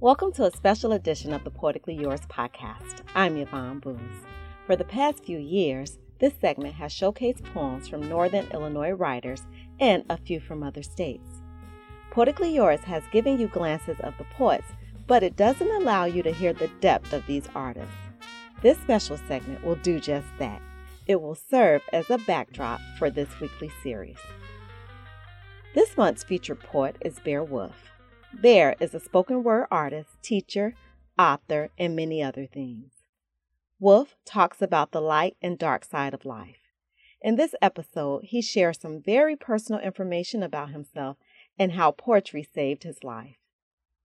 Welcome to a special edition of the Poetically Yours podcast. I'm Yvonne Booz. For the past few years, this segment has showcased poems from Northern Illinois writers and a few from other states. Poetically Yours has given you glances of the poets, but it doesn't allow you to hear the depth of these artists. This special segment will do just that. It will serve as a backdrop for this weekly series. This month's featured poet is Bear Wolf. Bear is a spoken word artist, teacher, author, and many other things. Wolf talks about the light and dark side of life. In this episode, he shares some very personal information about himself and how poetry saved his life.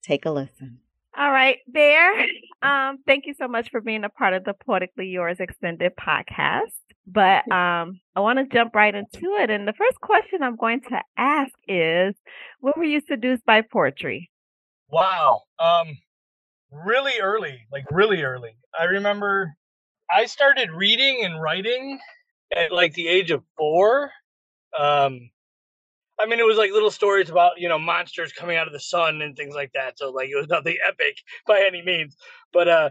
Take a listen. All right, Bear. Um, thank you so much for being a part of the Poetically Yours Extended podcast. But um, I want to jump right into it. And the first question I'm going to ask is, when were you seduced by poetry? Wow. Um, really early, like really early. I remember I started reading and writing at like the age of four. Um, I mean, it was like little stories about you know monsters coming out of the sun and things like that. So like it was nothing epic by any means, but uh,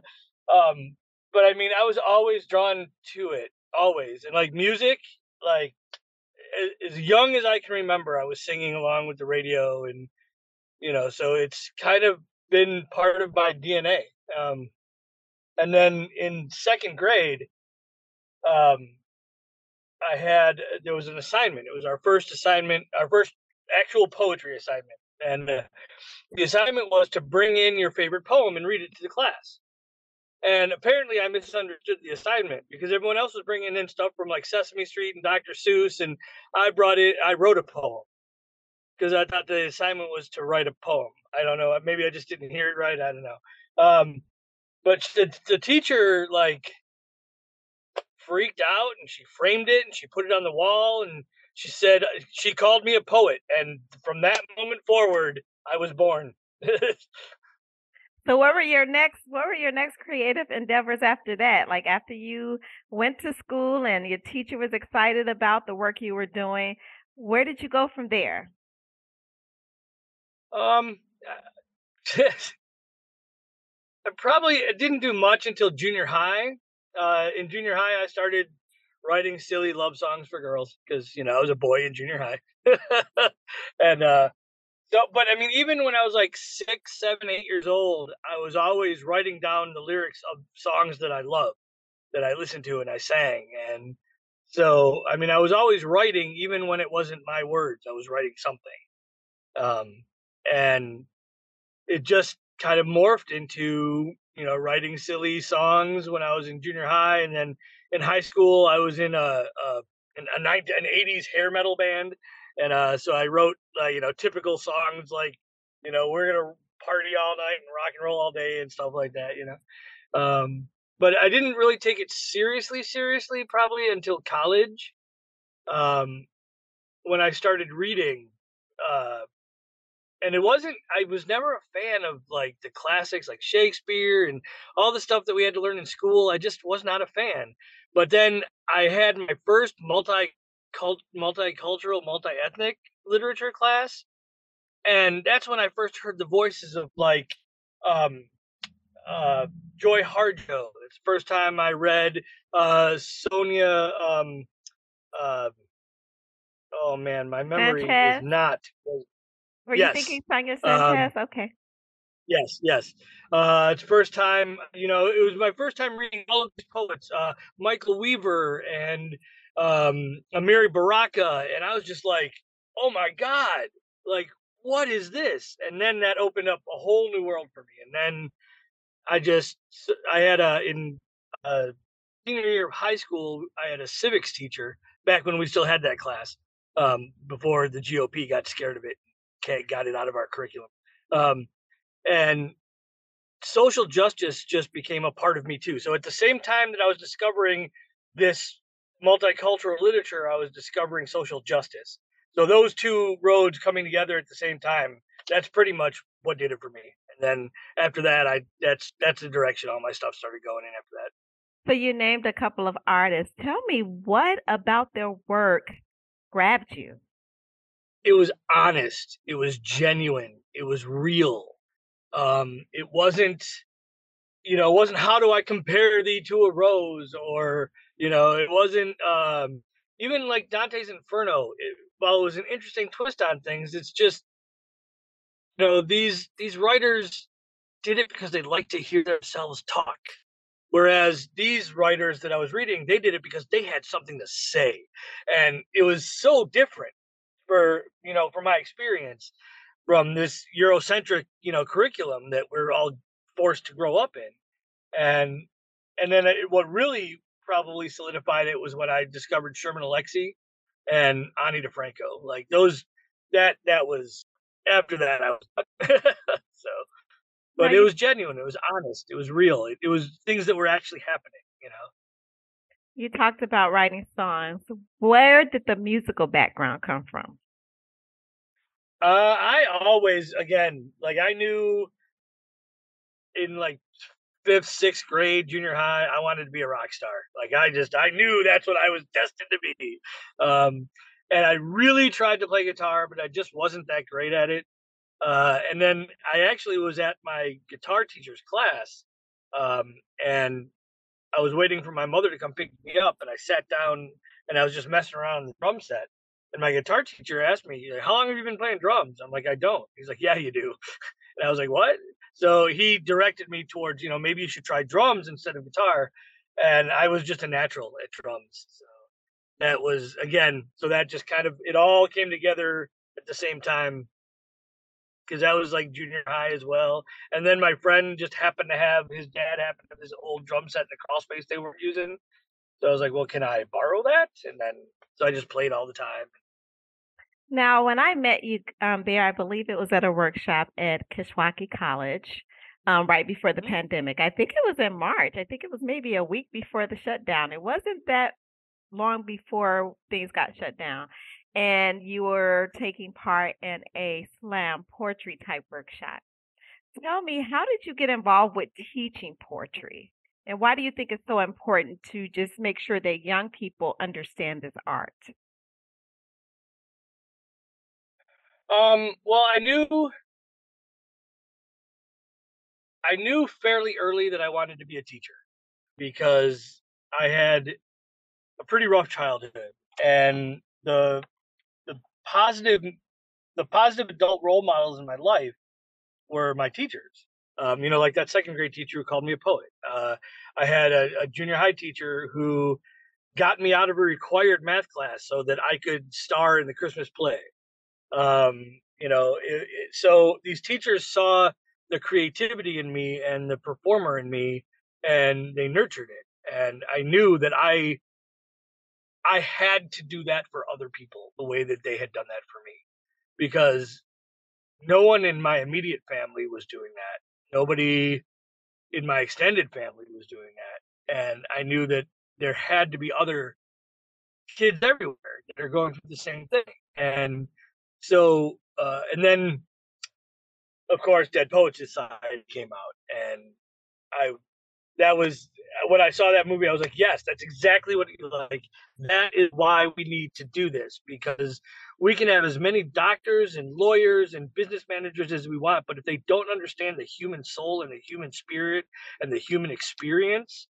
um, but I mean, I was always drawn to it, always, and like music, like as young as I can remember, I was singing along with the radio, and you know, so it's kind of been part of my DNA. Um, and then in second grade, um, I had there was an assignment. It was our first assignment, our first actual poetry assignment, and uh, the assignment was to bring in your favorite poem and read it to the class. And apparently, I misunderstood the assignment because everyone else was bringing in stuff from like Sesame Street and Dr. Seuss, and I brought it. I wrote a poem because I thought the assignment was to write a poem. I don't know. Maybe I just didn't hear it right. I don't know. Um, but the, the teacher like freaked out and she framed it and she put it on the wall and she said she called me a poet and from that moment forward I was born. so what were your next what were your next creative endeavors after that? Like after you went to school and your teacher was excited about the work you were doing, where did you go from there? Um I probably didn't do much until junior high uh, in junior high, I started writing silly love songs for girls because you know I was a boy in junior high, and uh, so. But I mean, even when I was like six, seven, eight years old, I was always writing down the lyrics of songs that I loved, that I listened to and I sang, and so I mean, I was always writing, even when it wasn't my words. I was writing something, um, and it just kind of morphed into you know, writing silly songs when I was in junior high, and then in high school I was in a, a a 90, an 80s hair metal band, and uh, so I wrote uh, you know typical songs like you know we're gonna party all night and rock and roll all day and stuff like that, you know. Um, but I didn't really take it seriously, seriously, probably until college, um, when I started reading uh, and it wasn't i was never a fan of like the classics like shakespeare and all the stuff that we had to learn in school i just was not a fan but then i had my first multi multicultural multi-ethnic literature class and that's when i first heard the voices of like um uh joy harjo it's the first time i read uh sonia um uh oh man my memory is not were yes. you thinking Sonia Sanchez? Um, okay. Yes, yes. Uh, it's first time, you know, it was my first time reading all of these poets, uh, Michael Weaver and um, Amiri Baraka, and I was just like, oh my god, like what is this? And then that opened up a whole new world for me. And then I just, I had a in a senior year of high school, I had a civics teacher back when we still had that class um, before the GOP got scared of it got it out of our curriculum. Um, and social justice just became a part of me too. So at the same time that I was discovering this multicultural literature, I was discovering social justice. So those two roads coming together at the same time, that's pretty much what did it for me. And then after that, I that's that's the direction all my stuff started going in after that. So you named a couple of artists. Tell me what about their work grabbed you? it was honest. It was genuine. It was real. Um, it wasn't, you know, it wasn't how do I compare thee to a rose, or you know, it wasn't um, even like Dante's Inferno. It, while it was an interesting twist on things, it's just, you know, these these writers did it because they like to hear themselves talk. Whereas these writers that I was reading, they did it because they had something to say. And it was so different for, you know, from my experience from this Eurocentric, you know, curriculum that we're all forced to grow up in. And and then it, what really probably solidified it was when I discovered Sherman Alexie and Ani DiFranco. Like those that that was after that I was so but right. it was genuine. It was honest. It was real. It, it was things that were actually happening. You know. You talked about writing songs. Where did the musical background come from? Uh, I always, again, like I knew in like fifth, sixth grade, junior high, I wanted to be a rock star. Like I just, I knew that's what I was destined to be. Um, and I really tried to play guitar, but I just wasn't that great at it. Uh, and then I actually was at my guitar teacher's class, um, and I was waiting for my mother to come pick me up, and I sat down and I was just messing around the drum set. And my guitar teacher asked me, "How long have you been playing drums?" I'm like, "I don't." He's like, "Yeah, you do." And I was like, "What?" So he directed me towards, you know, maybe you should try drums instead of guitar. And I was just a natural at drums. So that was again, so that just kind of it all came together at the same time because that was like junior high as well. And then my friend just happened to have his dad happened to have this old drum set in the crawl space they were using. So I was like, well, can I borrow that? And then so I just played all the time. Now, when I met you um, there, I believe it was at a workshop at Kishwaukee College. Um, right before the mm-hmm. pandemic. I think it was in March. I think it was maybe a week before the shutdown. It wasn't that long before things got shut down and you were taking part in a slam poetry type workshop. Tell me, how did you get involved with teaching poetry? And why do you think it's so important to just make sure that young people understand this art? Um, well, I knew I knew fairly early that I wanted to be a teacher because I had a pretty rough childhood and the the positive the positive adult role models in my life were my teachers. Um, you know, like that second grade teacher who called me a poet. Uh, I had a, a, junior high teacher who got me out of a required math class so that I could star in the Christmas play. Um, you know, it, it, so these teachers saw the creativity in me and the performer in me, and they nurtured it. And I knew that I I had to do that for other people the way that they had done that for me because no one in my immediate family was doing that. Nobody in my extended family was doing that. And I knew that there had to be other kids everywhere that are going through the same thing. And so, uh, and then, of course, Dead Poets Society came out, and I that was when I saw that movie, I was like, yes, that's exactly what like. That is why we need to do this because we can have as many doctors and lawyers and business managers as we want, but if they don't understand the human soul and the human spirit and the human experience,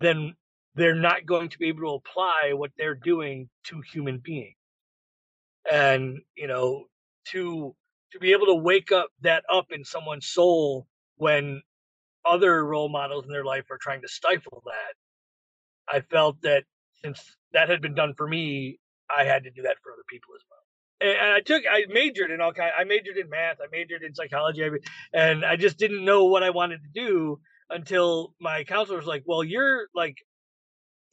then they're not going to be able to apply what they're doing to human beings. And you know, to to be able to wake up that up in someone's soul when other role models in their life are trying to stifle that. I felt that since that had been done for me, I had to do that for other people as well. And, I took, I majored in all kind. I majored in math. I majored in psychology, and I just didn't know what I wanted to do until my counselor was like, "Well, you're like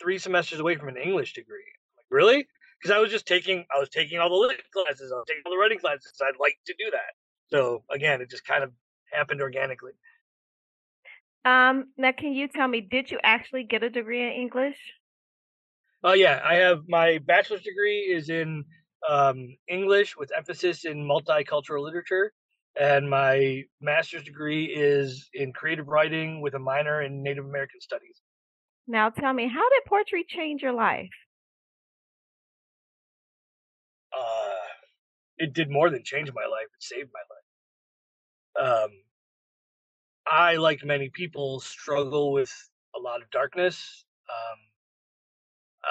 three semesters away from an English degree." I'm like, really? Because I was just taking, I was taking all the lit classes, I was taking all the writing classes. I'd like to do that. So again, it just kind of happened organically. Um, now, can you tell me, did you actually get a degree in English? Oh yeah, I have my bachelor's degree is in um, English with emphasis in multicultural literature, and my master's degree is in creative writing with a minor in Native American studies. Now, tell me, how did poetry change your life? Uh, it did more than change my life; it saved my life. Um, I, like many people, struggle with a lot of darkness. Um,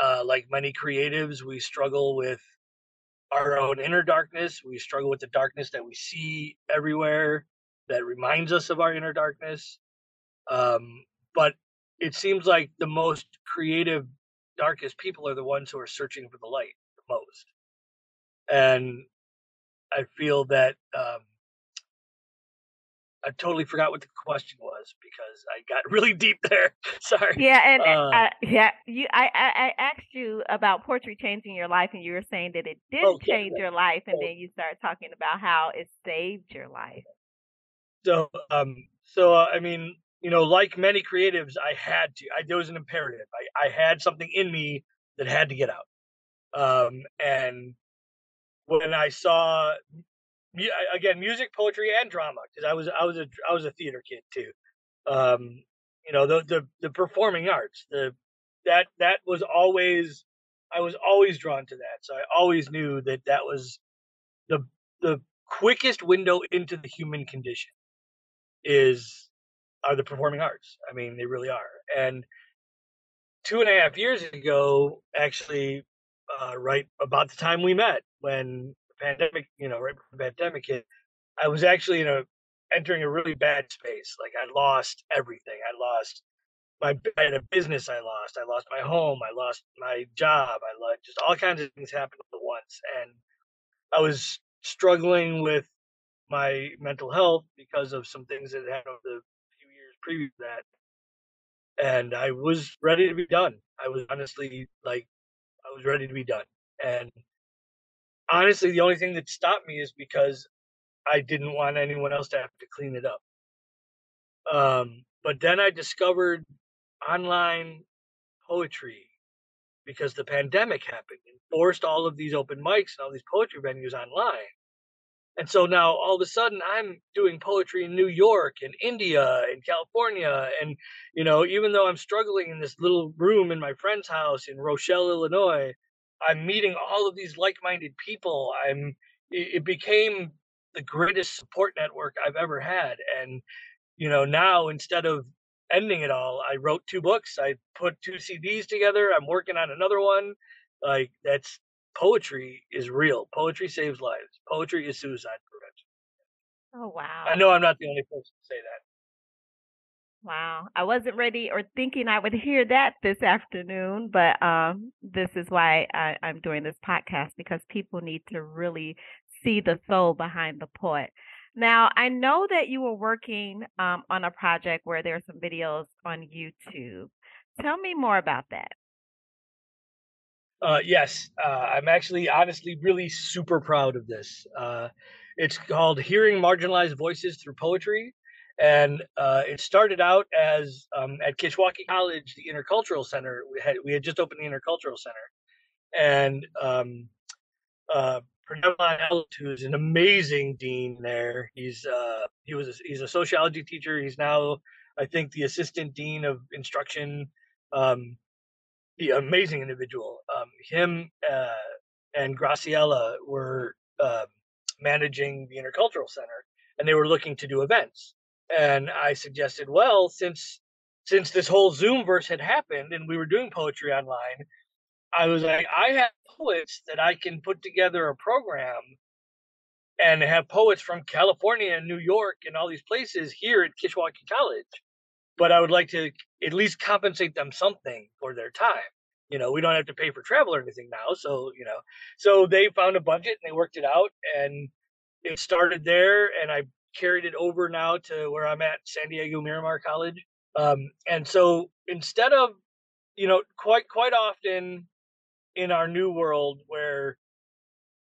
uh, like many creatives, we struggle with our own inner darkness. We struggle with the darkness that we see everywhere that reminds us of our inner darkness. Um, but it seems like the most creative, darkest people are the ones who are searching for the light the most. And I feel that um, I totally forgot what the question was because I got really deep there. Sorry. Yeah, and uh, uh, yeah, you. I, I, I asked you about poetry changing your life, and you were saying that it did okay, change your life, and then you started talking about how it saved your life. So, um, so uh, I mean, you know, like many creatives, I had to. I, there was an imperative. I, I had something in me that had to get out. Um, and when I saw again music, poetry, and drama, because I was I was a I was a theater kid too. Um, you know, the the the performing arts, the that that was always I was always drawn to that. So I always knew that that was the the quickest window into the human condition is are the performing arts. I mean, they really are. And two and a half years ago, actually, uh, right about the time we met, when the pandemic, you know, right before the pandemic hit, I was actually in a entering a really bad space. Like I lost everything. I lost my I had a business. I lost. I lost my home. I lost my job. I lost just all kinds of things happened at once, and I was struggling with my mental health because of some things that happened over the few years previous that. And I was ready to be done. I was honestly like, Was ready to be done. And honestly, the only thing that stopped me is because I didn't want anyone else to have to clean it up. Um, but then I discovered online poetry because the pandemic happened and forced all of these open mics and all these poetry venues online. And so now all of a sudden I'm doing poetry in New York and India and California. And, you know, even though I'm struggling in this little room in my friend's house in Rochelle, Illinois, I'm meeting all of these like-minded people. I'm it became the greatest support network I've ever had. And, you know, now instead of ending it all, I wrote two books. I put two CDs together. I'm working on another one. Like that's poetry is real. Poetry saves lives. Poetry is suicide prevention. Oh wow. I know I'm not the only person to say that. Wow. I wasn't ready or thinking I would hear that this afternoon, but um, this is why I, I'm doing this podcast because people need to really see the soul behind the poet. Now, I know that you were working um, on a project where there are some videos on YouTube. Tell me more about that. Uh, yes, uh, I'm actually honestly really super proud of this. Uh, it's called Hearing Marginalized Voices Through Poetry and uh, it started out as um, at Kishwaukee College, the Intercultural Center. We had we had just opened the Intercultural Center, and um, uh, who's an amazing dean there. He's uh, he was a, he's a sociology teacher. He's now I think the assistant dean of instruction. Um, the amazing individual. Um, him uh, and Graciela were uh, managing the Intercultural Center, and they were looking to do events. And I suggested, well, since since this whole Zoom verse had happened and we were doing poetry online, I was like, I have poets that I can put together a program and have poets from California and New York and all these places here at Kishwaukee College. But I would like to at least compensate them something for their time. You know, we don't have to pay for travel or anything now. So, you know, so they found a budget and they worked it out and it started there. And I carried it over now to where I'm at, San Diego Miramar College. Um, and so instead of, you know, quite quite often in our new world where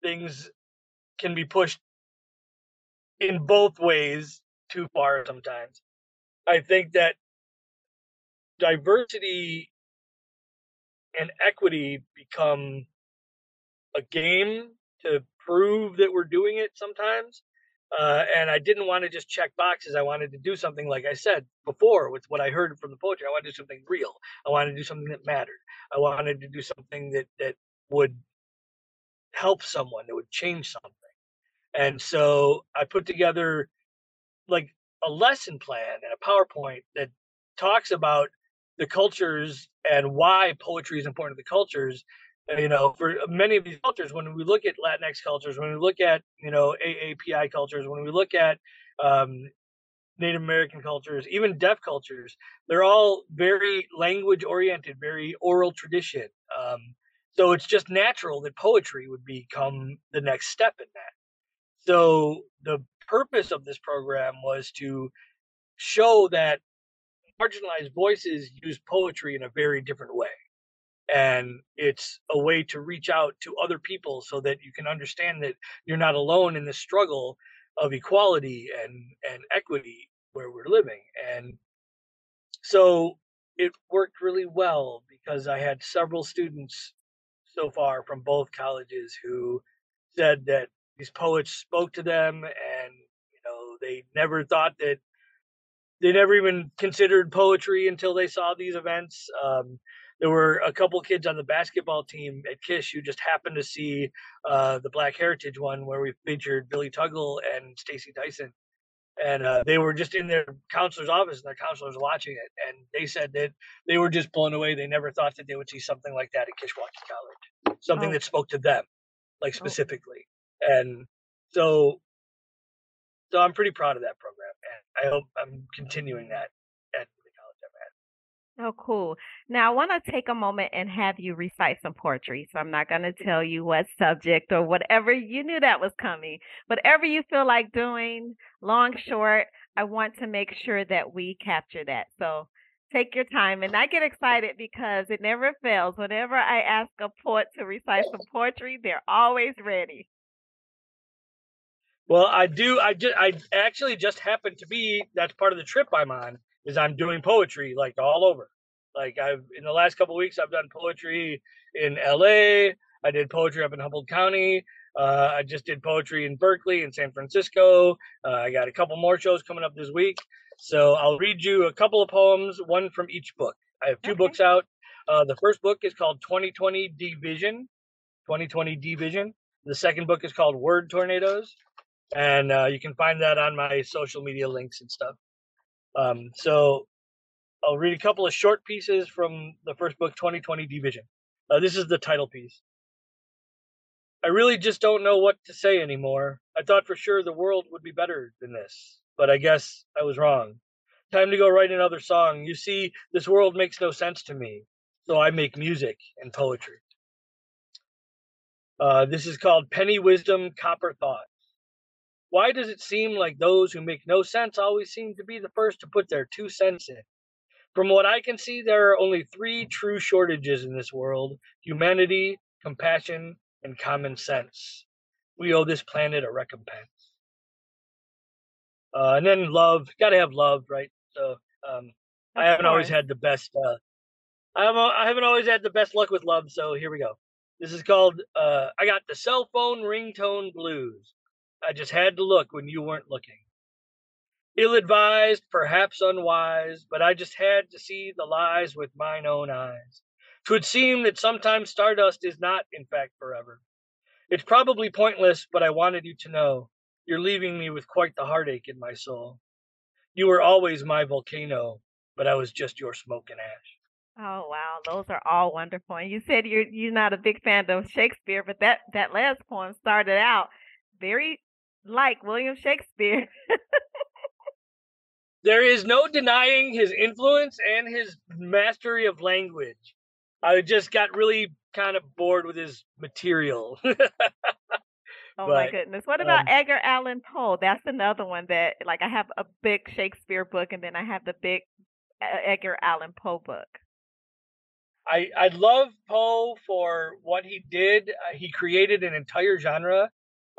things can be pushed in both ways too far sometimes, I think that diversity and equity become a game to prove that we're doing it sometimes uh, and I didn't want to just check boxes. I wanted to do something, like I said before, with what I heard from the poetry. I wanted to do something real. I wanted to do something that mattered. I wanted to do something that that would help someone, that would change something. And so I put together like a lesson plan and a PowerPoint that talks about the cultures and why poetry is important to the cultures. You know, for many of these cultures, when we look at Latinx cultures, when we look at you know AAPI cultures, when we look at um, Native American cultures, even deaf cultures, they're all very language oriented, very oral tradition. Um, so it's just natural that poetry would become the next step in that. So the purpose of this program was to show that marginalized voices use poetry in a very different way. And it's a way to reach out to other people so that you can understand that you're not alone in the struggle of equality and, and equity where we're living. And so it worked really well because I had several students so far from both colleges who said that these poets spoke to them and you know they never thought that they never even considered poetry until they saw these events um, there were a couple kids on the basketball team at kish who just happened to see uh, the black heritage one where we featured billy tuggle and stacy dyson and uh, they were just in their counselor's office and their counselors watching it and they said that they were just blown away they never thought that they would see something like that at kishwaukee college something oh. that spoke to them like oh. specifically oh. and so so i'm pretty proud of that program i hope i'm continuing that at the college I'm at. Oh, cool. Now, I want to take a moment and have you recite some poetry. So I'm not going to tell you what subject or whatever. You knew that was coming. Whatever you feel like doing, long, short, I want to make sure that we capture that. So take your time. And I get excited because it never fails. Whenever I ask a poet to recite some poetry, they're always ready. Well, I do. I just, I actually just happened to be. That's part of the trip I'm on is I'm doing poetry like all over. Like I've in the last couple weeks, I've done poetry in L.A. I did poetry up in Humboldt County. Uh, I just did poetry in Berkeley and San Francisco. Uh, I got a couple more shows coming up this week. So I'll read you a couple of poems, one from each book. I have two okay. books out. Uh, the first book is called 2020 Division. 2020 Division. The second book is called Word Tornadoes. And uh, you can find that on my social media links and stuff. Um, so I'll read a couple of short pieces from the first book, 2020 Division. Uh, this is the title piece. I really just don't know what to say anymore. I thought for sure the world would be better than this, but I guess I was wrong. Time to go write another song. You see, this world makes no sense to me, so I make music and poetry. Uh, this is called Penny Wisdom, Copper Thought. Why does it seem like those who make no sense always seem to be the first to put their two cents in? From what I can see, there are only three true shortages in this world humanity, compassion, and common sense. We owe this planet a recompense. Uh, and then love, gotta have love, right? So um, I haven't always had the best. Uh, I haven't, I haven't always had the best luck with love, so here we go. This is called uh, I got the cell phone ringtone blues. I just had to look when you weren't looking. Ill advised, perhaps unwise, but I just had to see the lies with mine own eyes. Twould seem that sometimes stardust is not, in fact, forever. It's probably pointless, but I wanted you to know you're leaving me with quite the heartache in my soul. You were always my volcano, but I was just your smoke and ash. Oh wow, those are all wonderful. And you said you're you're not a big fan of Shakespeare, but that that last poem started out very like William Shakespeare. there is no denying his influence and his mastery of language. I just got really kind of bored with his material. oh but, my goodness. What about um, Edgar Allan Poe? That's another one that like I have a big Shakespeare book and then I have the big Edgar Allan Poe book. I I love Poe for what he did. Uh, he created an entire genre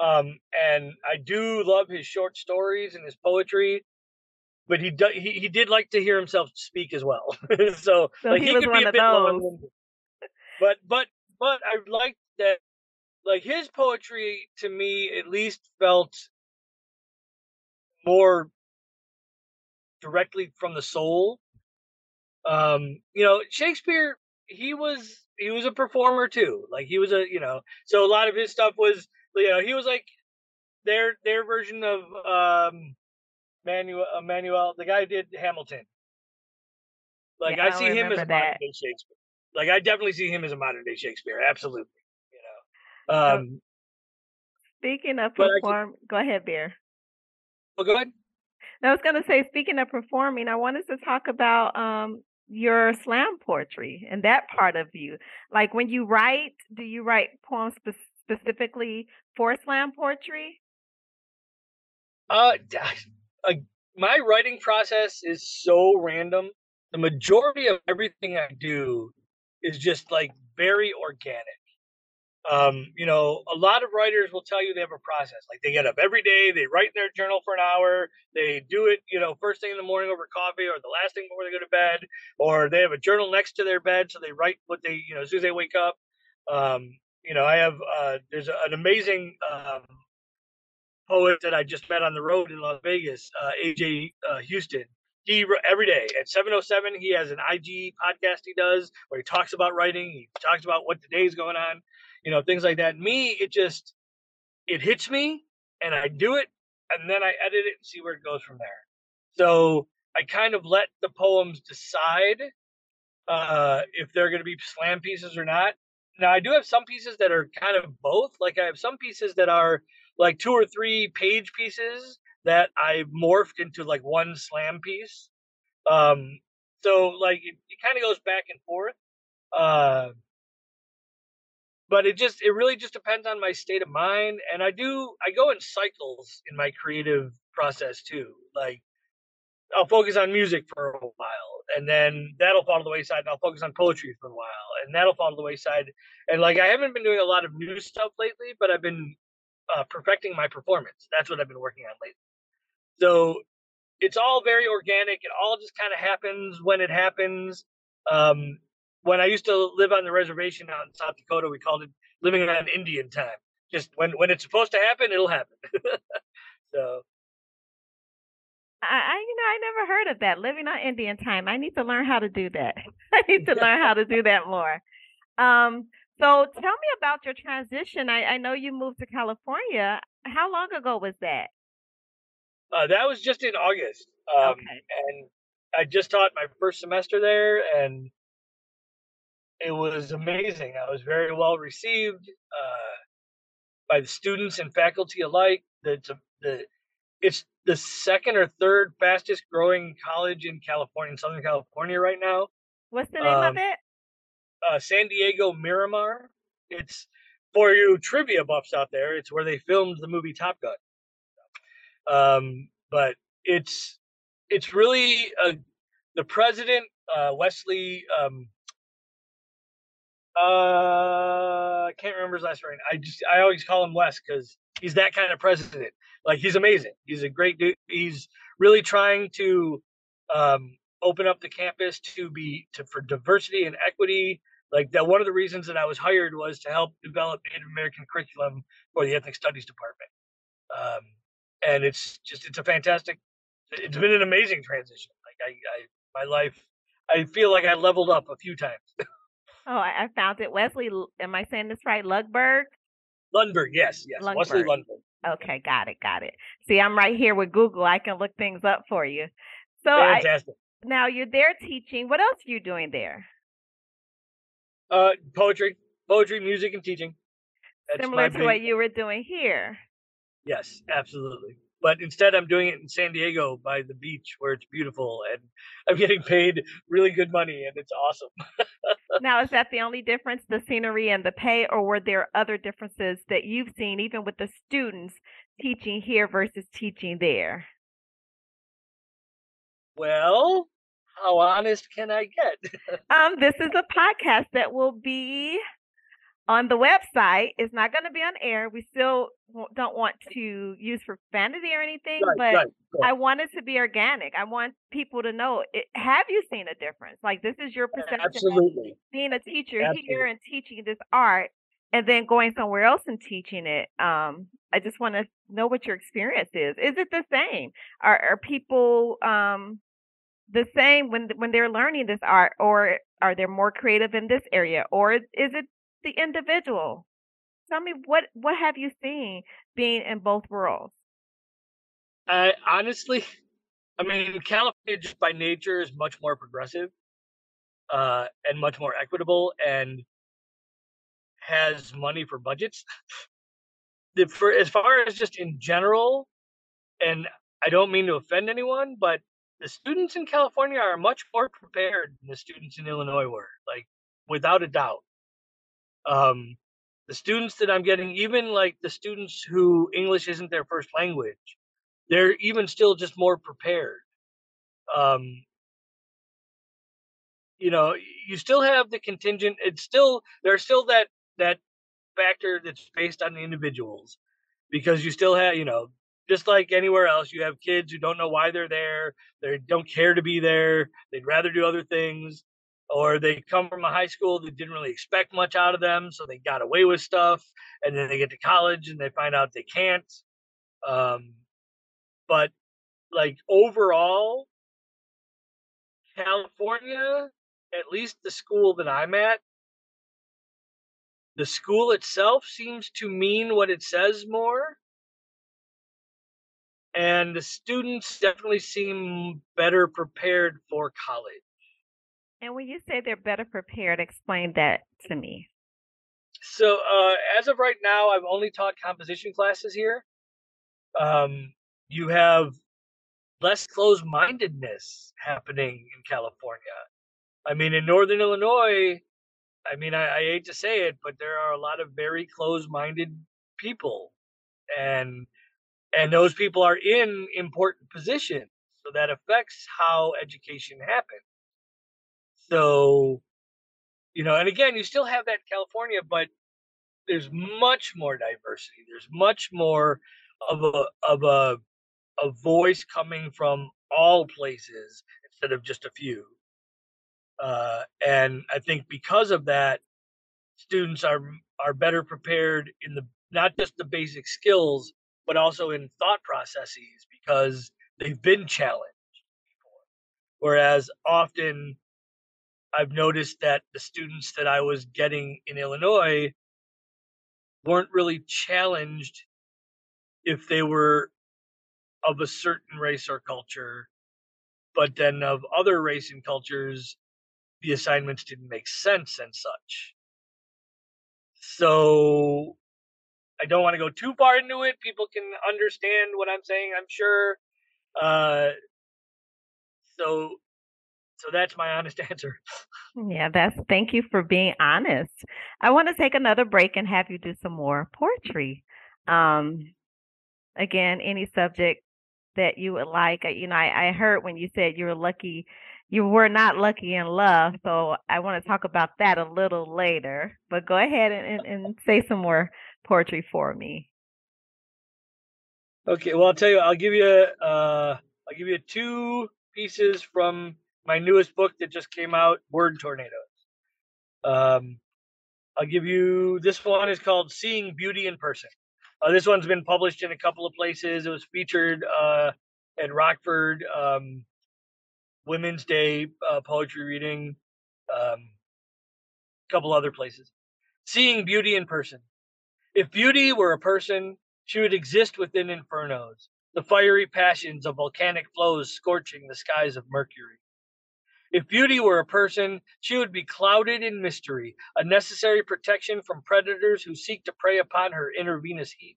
um, and I do love his short stories and his poetry, but he do, he he did like to hear himself speak as well. so, so, like he, he could be a bit long But but but I like that like his poetry to me at least felt more directly from the soul. Um, you know, Shakespeare he was he was a performer too. Like he was a you know, so a lot of his stuff was you know, he was like their their version of um Manuel, uh, Manuel, the guy who did Hamilton. Like Yeah, I I see him as a modern day Shakespeare. Like I definitely see him as a modern day Shakespeare. Absolutely. You know. Oh. Um. Speaking of But I can- perform, go ahead, Bear. Well, go ahead. I was going to say, speaking of performing, I wanted to talk about um your slam poetry and that part of you. Like when you write, do you write poems spe- specifically for slam poetry? Uh, uh, my writing process is so random. The majority of everything I do is just like very organic. Um, you know, a lot of writers will tell you they have a process. Like they get up every day, they write in their journal for an hour, they do it, you know, first thing in the morning over coffee or the last thing before they go to bed, or they have a journal next to their bed so they write what they, you know, as soon as they wake up. Um, you know, I have uh there's an amazing um poet that I just met on the road in Las Vegas, uh, AJ uh, Houston. He every day at 7:07 he has an IG podcast he does where he talks about writing. He talks about what the day's going on, you know, things like that. Me, it just it hits me and I do it and then I edit it and see where it goes from there. So I kind of let the poems decide uh, if they're going to be slam pieces or not. Now I do have some pieces that are kind of both. Like I have some pieces that are like two or three page pieces that I've morphed into like one slam piece. Um, so like it, it kind of goes back and forth. Uh, but it just it really just depends on my state of mind, and I do I go in cycles in my creative process too. Like I'll focus on music for a while, and then that'll fall to the wayside, and I'll focus on poetry for a while, and that'll fall to the wayside. And like I haven't been doing a lot of new stuff lately, but I've been uh, perfecting my performance. That's what I've been working on lately. So it's all very organic. It all just kind of happens when it happens. Um, when I used to live on the reservation out in South Dakota, we called it living on Indian time. Just when when it's supposed to happen, it'll happen. so I, you know, I never heard of that. Living on Indian time. I need to learn how to do that. I need to learn how to do that more. Um, so tell me about your transition. I, I know you moved to California. How long ago was that? uh, that was just in August. Um, Okay. and I just taught my first semester there, and it was amazing. I was very well received uh, by the students and faculty alike. The, the it's the second or third fastest growing college in California, in Southern California, right now. What's the name of Um, it? Uh, San Diego Miramar. It's for you trivia buffs out there. It's where they filmed the movie Top Gun. Um, but it's it's really uh, the president uh, Wesley. Um, uh, I can't remember his last name. I just I always call him Wes because he's that kind of president. Like he's amazing. He's a great dude. He's really trying to um, open up the campus to be to for diversity and equity. Like that, one of the reasons that I was hired was to help develop Native American curriculum for the ethnic studies department. Um, and it's just it's a fantastic. It's been an amazing transition. Like I, I my life, I feel like I leveled up a few times. Oh, I, I found it. Wesley, am I saying this right? Lugberg? Lundberg, yes, yes, Wesley Lundberg. Lundberg. Okay, got it, got it. See, I'm right here with Google. I can look things up for you. So I, now you're there teaching. What else are you doing there? Uh, poetry, poetry, music, and teaching. That's Similar to what you were doing here. Yes, absolutely. But instead, I'm doing it in San Diego by the beach where it's beautiful and I'm getting paid really good money and it's awesome. Now, is that the only difference, the scenery and the pay, or were there other differences that you've seen, even with the students teaching here versus teaching there? Well, how honest can I get? Um, this is a podcast that will be on the website. It's not going to be on air. We still don't want to use profanity or anything, right, but right, I want it to be organic. I want people to know. It, have you seen a difference? Like this is your perception Absolutely. being a teacher Absolutely. here and teaching this art, and then going somewhere else and teaching it. Um, I just want to know what your experience is. Is it the same? Are are people um the same when when they're learning this art, or are they more creative in this area, or is it the individual? Tell me what what have you seen being in both worlds? I honestly, I mean, California just by nature is much more progressive uh, and much more equitable and has money for budgets. the, for as far as just in general, and I don't mean to offend anyone, but the students in California are much more prepared than the students in Illinois were, like without a doubt. Um, the students that I'm getting, even like the students who English isn't their first language, they're even still just more prepared. Um, you know, you still have the contingent. It's still there's still that that factor that's based on the individuals because you still have you know just like anywhere else you have kids who don't know why they're there they don't care to be there they'd rather do other things or they come from a high school that didn't really expect much out of them so they got away with stuff and then they get to college and they find out they can't um, but like overall california at least the school that i'm at the school itself seems to mean what it says more. And the students definitely seem better prepared for college and when you say they're better prepared explain that to me. So uh, as of right now i've only taught composition classes here. Um, you have less closed-mindedness happening in california. I mean in northern illinois I mean, I, I hate to say it, but there are a lot of very close-minded people, and and those people are in important positions, so that affects how education happens. So, you know, and again, you still have that California, but there's much more diversity. There's much more of a of a a voice coming from all places instead of just a few. Uh, and I think because of that, students are are better prepared in the not just the basic skills, but also in thought processes because they've been challenged before. Whereas often I've noticed that the students that I was getting in Illinois weren't really challenged if they were of a certain race or culture, but then of other race and cultures, the assignments didn't make sense and such. So I don't want to go too far into it. People can understand what I'm saying, I'm sure. Uh, so so that's my honest answer. Yeah, that's thank you for being honest. I want to take another break and have you do some more poetry. Um again, any subject that you would like. Uh, you know, I, I heard when you said you were lucky you were not lucky in love. So I want to talk about that a little later. But go ahead and, and, and say some more poetry for me. Okay, well I'll tell you, I'll give you uh I'll give you two pieces from my newest book that just came out, Word Tornadoes. Um I'll give you this one is called Seeing Beauty in Person. Uh, this one's been published in a couple of places. It was featured uh, at Rockford um, Women's Day uh, poetry reading, um, a couple other places. Seeing beauty in person. If beauty were a person, she would exist within infernos, the fiery passions of volcanic flows scorching the skies of Mercury. If beauty were a person, she would be clouded in mystery, a necessary protection from predators who seek to prey upon her intravenous heat.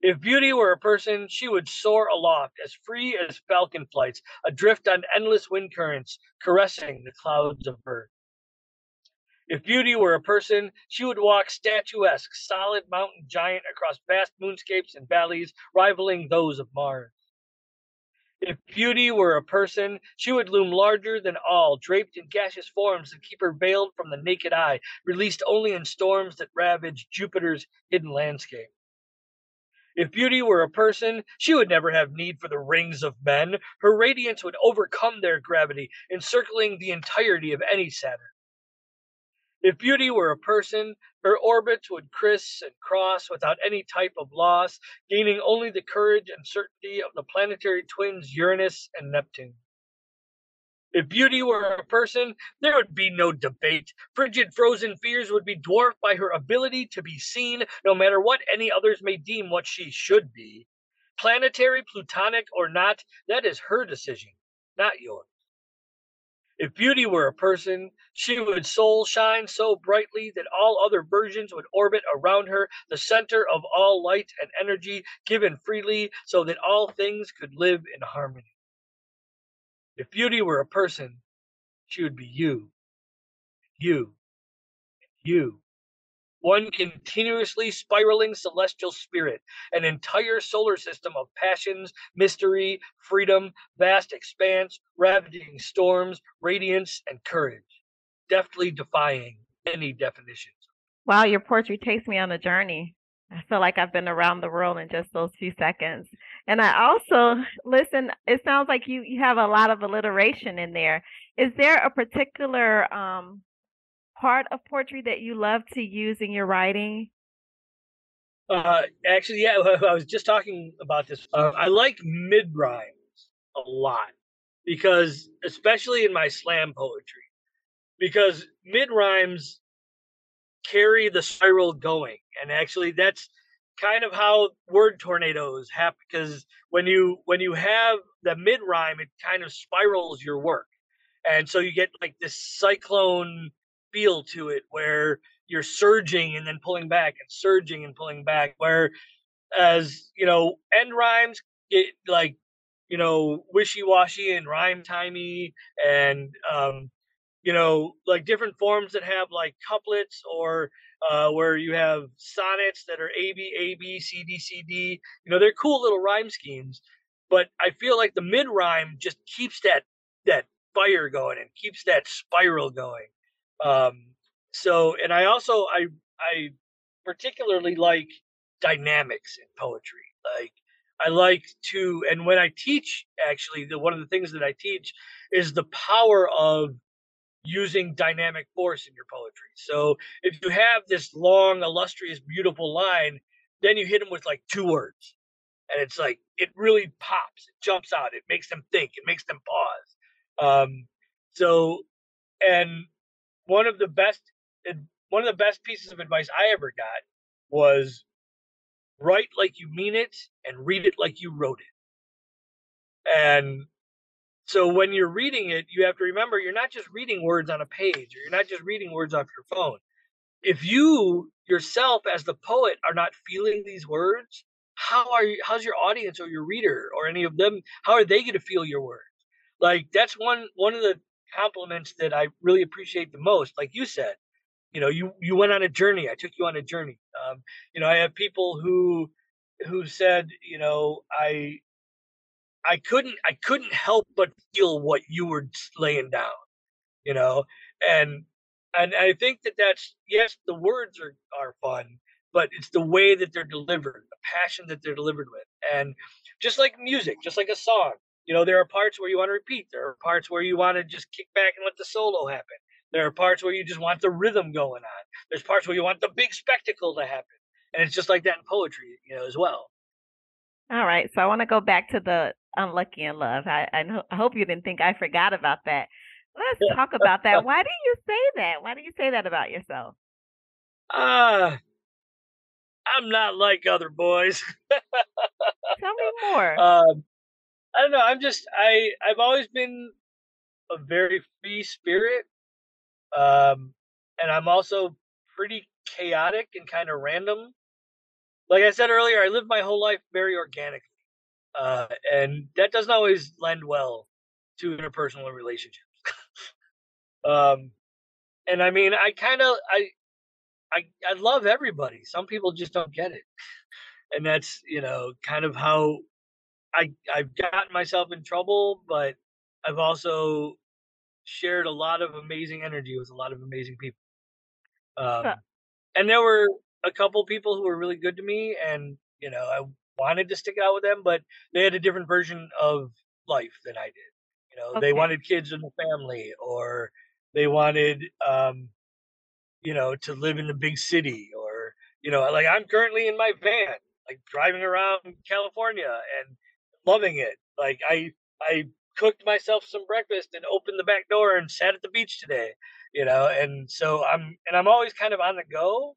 If beauty were a person, she would soar aloft, as free as falcon flights, adrift on endless wind currents, caressing the clouds of earth. If beauty were a person, she would walk statuesque, solid mountain giant across vast moonscapes and valleys rivaling those of Mars. If beauty were a person, she would loom larger than all, draped in gaseous forms that keep her veiled from the naked eye, released only in storms that ravage Jupiter's hidden landscape. If beauty were a person, she would never have need for the rings of men. Her radiance would overcome their gravity, encircling the entirety of any Saturn. If beauty were a person, her orbits would criss and cross without any type of loss, gaining only the courage and certainty of the planetary twins Uranus and Neptune. If beauty were a person, there would be no debate. Frigid frozen fears would be dwarfed by her ability to be seen, no matter what any others may deem what she should be. planetary, plutonic, or not, that is her decision, not yours. If beauty were a person, she would soul shine so brightly that all other versions would orbit around her, the center of all light and energy given freely, so that all things could live in harmony. If beauty were a person, she would be you, and you, and you one continuously spiraling celestial spirit, an entire solar system of passions, mystery, freedom, vast expanse, ravaging storms, radiance, and courage, deftly defying any definitions. Wow, your poetry takes me on a journey. I feel like I've been around the world in just those few seconds. And I also listen, it sounds like you, you have a lot of alliteration in there. Is there a particular um, part of poetry that you love to use in your writing? Uh, actually, yeah, I was just talking about this. Uh, I like mid rhymes a lot because, especially in my slam poetry, because mid rhymes carry the spiral going, and actually, that's kind of how word tornadoes happen. Because when you when you have the mid rhyme, it kind of spirals your work, and so you get like this cyclone feel to it where you're surging and then pulling back and surging and pulling back. Where as you know, end rhymes get like you know wishy washy and rhyme timey and um, you know like different forms that have like couplets or uh, where you have sonnets that are A B A B C D C D. You know they're cool little rhyme schemes, but I feel like the mid rhyme just keeps that that fire going and keeps that spiral going. Um, so, and I also I I particularly like dynamics in poetry. Like I like to, and when I teach, actually, the one of the things that I teach is the power of using dynamic force in your poetry. So if you have this long, illustrious, beautiful line, then you hit them with like two words, and it's like it really pops, it jumps out, it makes them think, it makes them pause. Um, so, and one of the best one of the best pieces of advice I ever got was write like you mean it and read it like you wrote it. And so when you're reading it, you have to remember you're not just reading words on a page or you're not just reading words off your phone. If you yourself as the poet are not feeling these words, how are you how's your audience or your reader or any of them how are they going to feel your words? Like that's one one of the compliments that I really appreciate the most. Like you said, you know, you you went on a journey. I took you on a journey. Um, you know, I have people who who said, you know, I I couldn't I couldn't help but feel what you were laying down. You know, and and I think that that's yes, the words are are fun, but it's the way that they're delivered, the passion that they're delivered with, and just like music, just like a song, you know, there are parts where you want to repeat. There are parts where you want to just kick back and let the solo happen. There are parts where you just want the rhythm going on. There's parts where you want the big spectacle to happen. And it's just like that in poetry, you know, as well. All right. So I want to go back to the unlucky in love. I, I, know, I hope you didn't think I forgot about that. Let's talk about that. Why do you say that? Why do you say that about yourself? Ah, uh, I'm not like other boys. Tell me more. Um, I don't know. I'm just I I've always been a very free spirit, um, and I'm also pretty chaotic and kind of random. Like I said earlier, I live my whole life very organically, uh, and that doesn't always lend well to interpersonal relationships. um, and I mean, I kind of I, I I love everybody. Some people just don't get it, and that's you know kind of how I I've gotten myself in trouble, but I've also shared a lot of amazing energy with a lot of amazing people. Um, huh. And there were a couple people who were really good to me, and you know I wanted to stick out with them, but they had a different version of life than I did. You know, okay. they wanted kids in the family, or they wanted, um, you know, to live in the big city, or you know, like I'm currently in my van, like driving around California, and loving it. Like I I cooked myself some breakfast and opened the back door and sat at the beach today, you know. And so I'm and I'm always kind of on the go,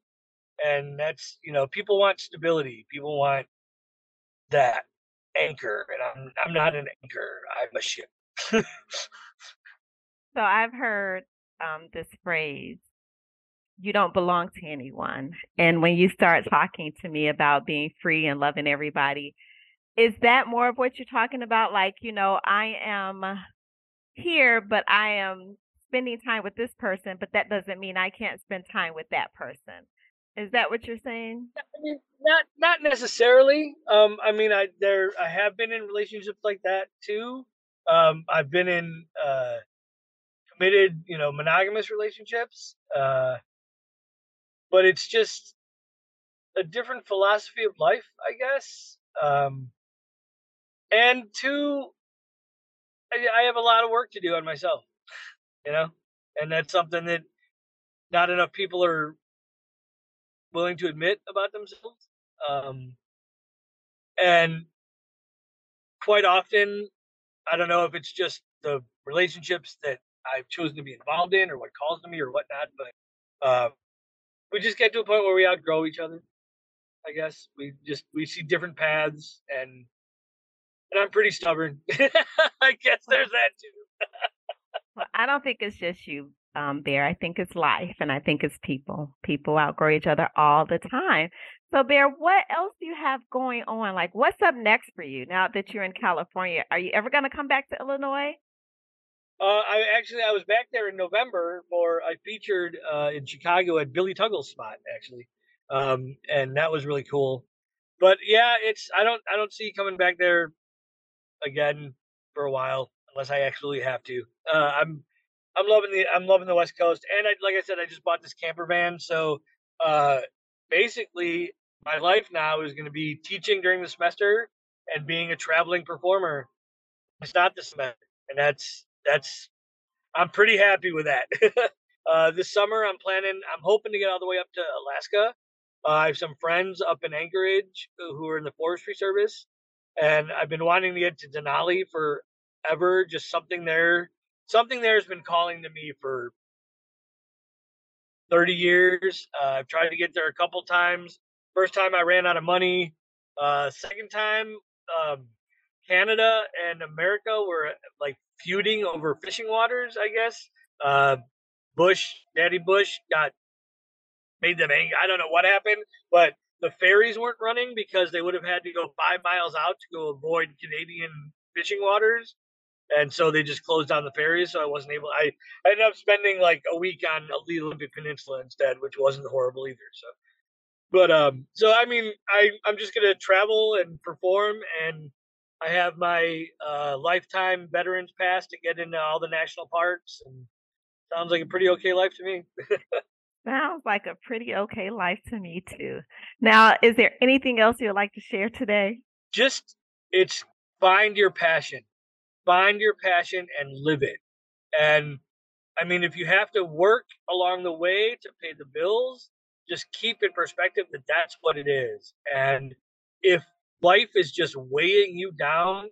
and that's you know people want stability, people want that, anchor, and I'm I'm not an anchor. I'm a ship. so I've heard um, this phrase you don't belong to anyone. And when you start talking to me about being free and loving everybody, is that more of what you're talking about? Like, you know, I am here, but I am spending time with this person, but that doesn't mean I can't spend time with that person. Is that what you're saying? I mean, not not necessarily. Um, I mean, I there I have been in relationships like that too. Um, I've been in uh, committed, you know, monogamous relationships. Uh, but it's just a different philosophy of life, I guess. Um, and two, I, I have a lot of work to do on myself, you know, and that's something that not enough people are willing to admit about themselves. Um, and quite often, I don't know if it's just the relationships that I've chosen to be involved in or what calls to me or whatnot, but uh, we just get to a point where we outgrow each other. I guess we just we see different paths, and and I'm pretty stubborn. I guess there's that too. well, I don't think it's just you, um, Bear. I think it's life, and I think it's people. People outgrow each other all the time. So, Bear, what else do you have going on? Like, what's up next for you now that you're in California? Are you ever going to come back to Illinois? Uh, I actually I was back there in November for I featured uh, in Chicago at Billy Tuggle's spot actually, um, and that was really cool. But yeah, it's I don't I don't see coming back there again for a while unless I actually have to. Uh, I'm I'm loving the I'm loving the West Coast, and I like I said I just bought this camper van, so uh, basically my life now is going to be teaching during the semester and being a traveling performer. It's not the semester, and that's that's I'm pretty happy with that. uh, this summer, I'm planning. I'm hoping to get all the way up to Alaska. Uh, I have some friends up in Anchorage who are in the Forestry Service, and I've been wanting to get to Denali forever. Just something there, something there has been calling to me for 30 years. Uh, I've tried to get there a couple times. First time I ran out of money. Uh, second time, um, Canada and America were like feuding over fishing waters, I guess. Uh, Bush, Daddy Bush, got made them angry. I don't know what happened, but the ferries weren't running because they would have had to go five miles out to go avoid Canadian fishing waters. And so they just closed down the ferries. So I wasn't able. I, I ended up spending like a week on the Olympic Peninsula instead, which wasn't horrible either. So, but um, so I mean, I I'm just gonna travel and perform and I have my uh, lifetime veterans pass to get into all the national parks, and sounds like a pretty okay life to me. sounds like a pretty okay life to me too. Now, is there anything else you'd like to share today? Just it's find your passion, find your passion, and live it. And I mean, if you have to work along the way to pay the bills, just keep in perspective that that's what it is. And if life is just weighing you down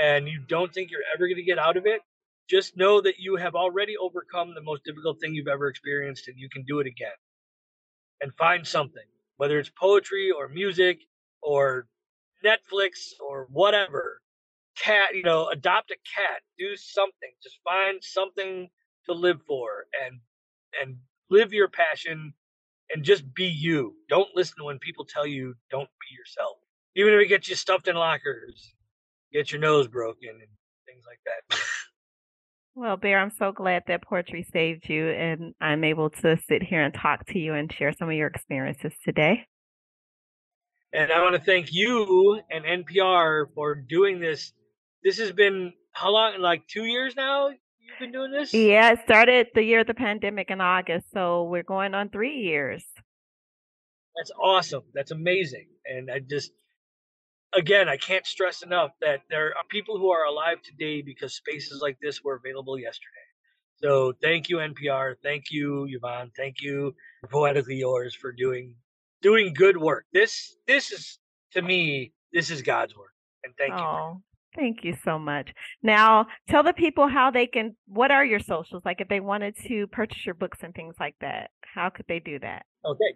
and you don't think you're ever going to get out of it, just know that you have already overcome the most difficult thing you've ever experienced and you can do it again. And find something, whether it's poetry or music or Netflix or whatever. Cat, you know, adopt a cat, do something. Just find something to live for and and live your passion and just be you. Don't listen when people tell you don't be yourself even if it gets you stuffed in lockers, get your nose broken and things like that. Well, Bear, I'm so glad that poetry saved you, and I'm able to sit here and talk to you and share some of your experiences today. And I want to thank you and NPR for doing this. This has been how long? Like two years now? You've been doing this? Yeah, it started the year of the pandemic in August, so we're going on three years. That's awesome. That's amazing. And I just again, I can't stress enough that there are people who are alive today because spaces like this were available yesterday. So thank you, NPR. Thank you, Yvonne. Thank you, Poetically Yours, for doing doing good work. This this is to me, this is God's work. And thank oh, you. Thank you so much. Now, tell the people how they can. What are your socials? Like, if they wanted to purchase your books and things like that, how could they do that? Okay.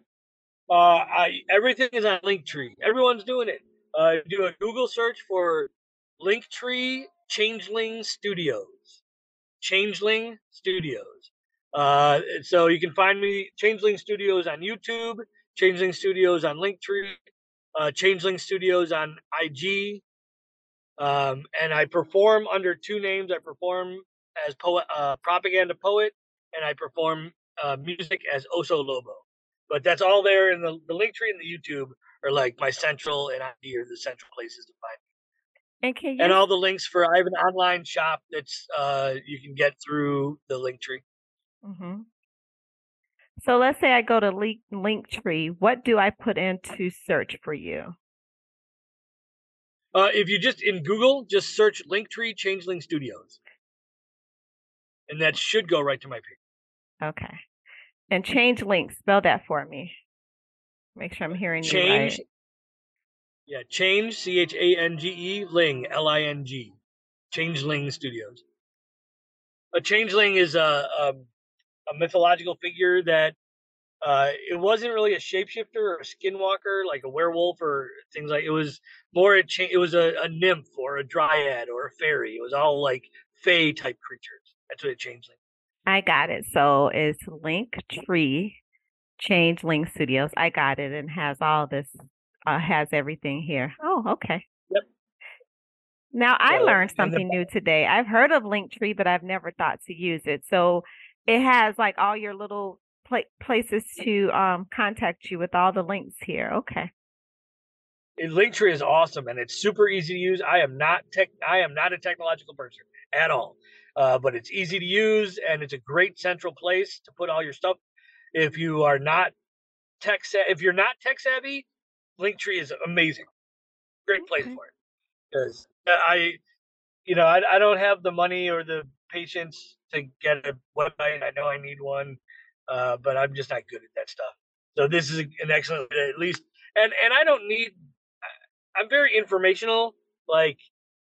Uh, I everything is on Linktree. Everyone's doing it. Uh, do a Google search for Linktree Changeling Studios. Changeling Studios. Uh, so you can find me Changeling Studios on YouTube, Changeling Studios on Linktree, uh, Changeling Studios on IG, um, and I perform under two names. I perform as poet, uh, propaganda poet, and I perform uh, music as Oso Lobo. But that's all there in the the Linktree and the YouTube are like my central and IG are the central places to find me. And can you And all the links for I have an online shop that's uh, you can get through the Linktree. hmm So let's say I go to Link Linktree. What do I put in to search for you? Uh, if you just in Google, just search Linktree Changeling Studios, and that should go right to my page. Okay. And change link. Spell that for me. Make sure I'm hearing you Change, right. yeah, change C H A N G E Ling L I N G, Changeling Studios. A changeling is a a, a mythological figure that uh, it wasn't really a shapeshifter or a skinwalker like a werewolf or things like. It was more a cha- it was a, a nymph or a dryad or a fairy. It was all like fae type creatures. That's what a changeling. I got it. So it's Linktree Changeling Studios. I got it and has all this uh, has everything here. Oh, okay. Yep. Now I So, learned and the- something new today. I've heard of Linktree, but I've never thought to use it. So it has like all your little pla- places to um contact you with all the links here. Okay. And Linktree is awesome and it's super easy to use. I am not tech. I am not a technological person at all, uh, but it's easy to use and it's a great central place to put all your stuff. If you are not tech, sa- if you're not tech savvy, Linktree is amazing. Great place Okay. for it because I, you know, I, I don't have the money or the patience to get a website. I know I need one, uh, but I'm just not good at that stuff. So this is an excellent, at least, and and I don't need I'm very informational. Like,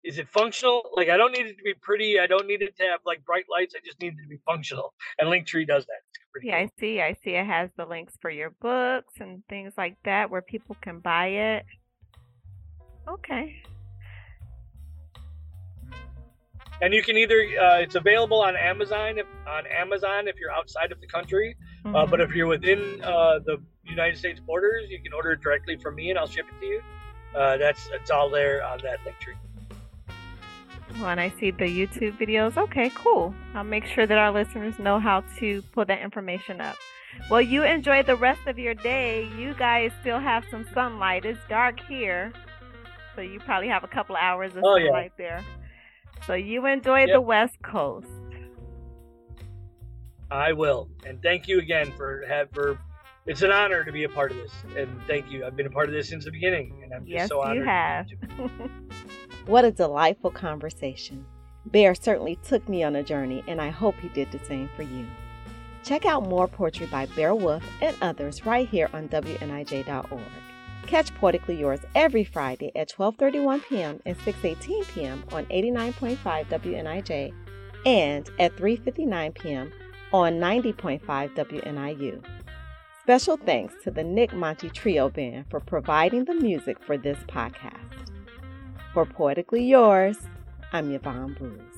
is it functional? Like, I don't need it to be pretty. I don't need it to have like bright lights. I just need it to be functional. And Linktree does that. Yeah, cool. I see. I see it has the links for your books and things like that where people can buy it. Okay. And you can either uh, it's available on Amazon if on Amazon if you're outside of the country. Uh, but Mhm. if you're within uh, the United States borders, you can order it directly from me, and I'll ship it to you. Uh, that's it's all there on that Linktree. When I see the YouTube videos, okay, cool. I'll make sure that our listeners know how to pull that information up. Well, you enjoy the rest of your day. You guys still have some sunlight. It's dark here, so you probably have a couple of hours of Oh, yeah. sunlight there. So you enjoy the West Coast. I will, and thank you again for have for. It's an honor to be a part of this, and thank you. I've been a part of this since the beginning, and I'm just Yes, so honored. Yes, you have. What a delightful conversation. Bear certainly took me on a journey, and I hope he did the same for you. Check out more poetry by Bear Wolf and others right here on WNIJ.org. Catch Poetically Yours every Friday at 12:31 p.m. and 6:18 p.m. on 89.5 WNIJ and at 3:59 p.m. on 90.5 WNIU. Special thanks to the Nick Monty Trio Band for providing the music for this podcast. For Poetically Yours, I'm Yvonne Boose.